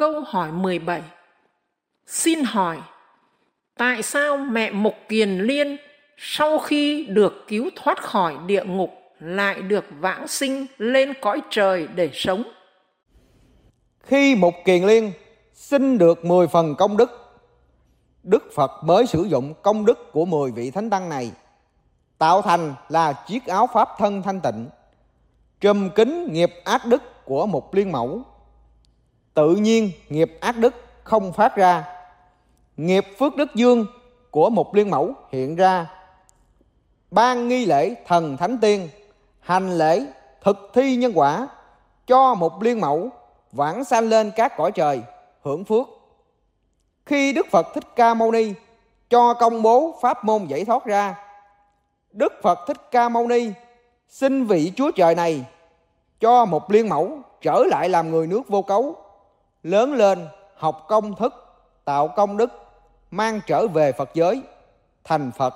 Câu hỏi 17 Xin hỏi, tại sao mẹ Mục Kiền Liên sau khi được cứu thoát khỏi địa ngục lại được vãng sinh lên cõi trời để sống? Khi Mục Kiền Liên xin được 10 phần công đức, Đức Phật mới sử dụng công đức của 10 vị thánh tăng này tạo thành là chiếc áo pháp thân thanh tịnh trùm kính nghiệp ác đức của một liên mẫu tự nhiên nghiệp ác đức không phát ra. Nghiệp phước đức dương của một liên mẫu hiện ra. Ban nghi lễ thần thánh tiên, hành lễ thực thi nhân quả, cho một liên mẫu vãng sanh lên các cõi trời hưởng phước. Khi đức phật thích ca mâu ni cho công bố pháp môn giải thoát ra, đức phật thích ca mâu ni xin vị chúa trời này cho một liên mẫu trở lại làm người nước vô cấu lớn lên, học công thức, tạo công đức, mang trở về phật giới, thành phật.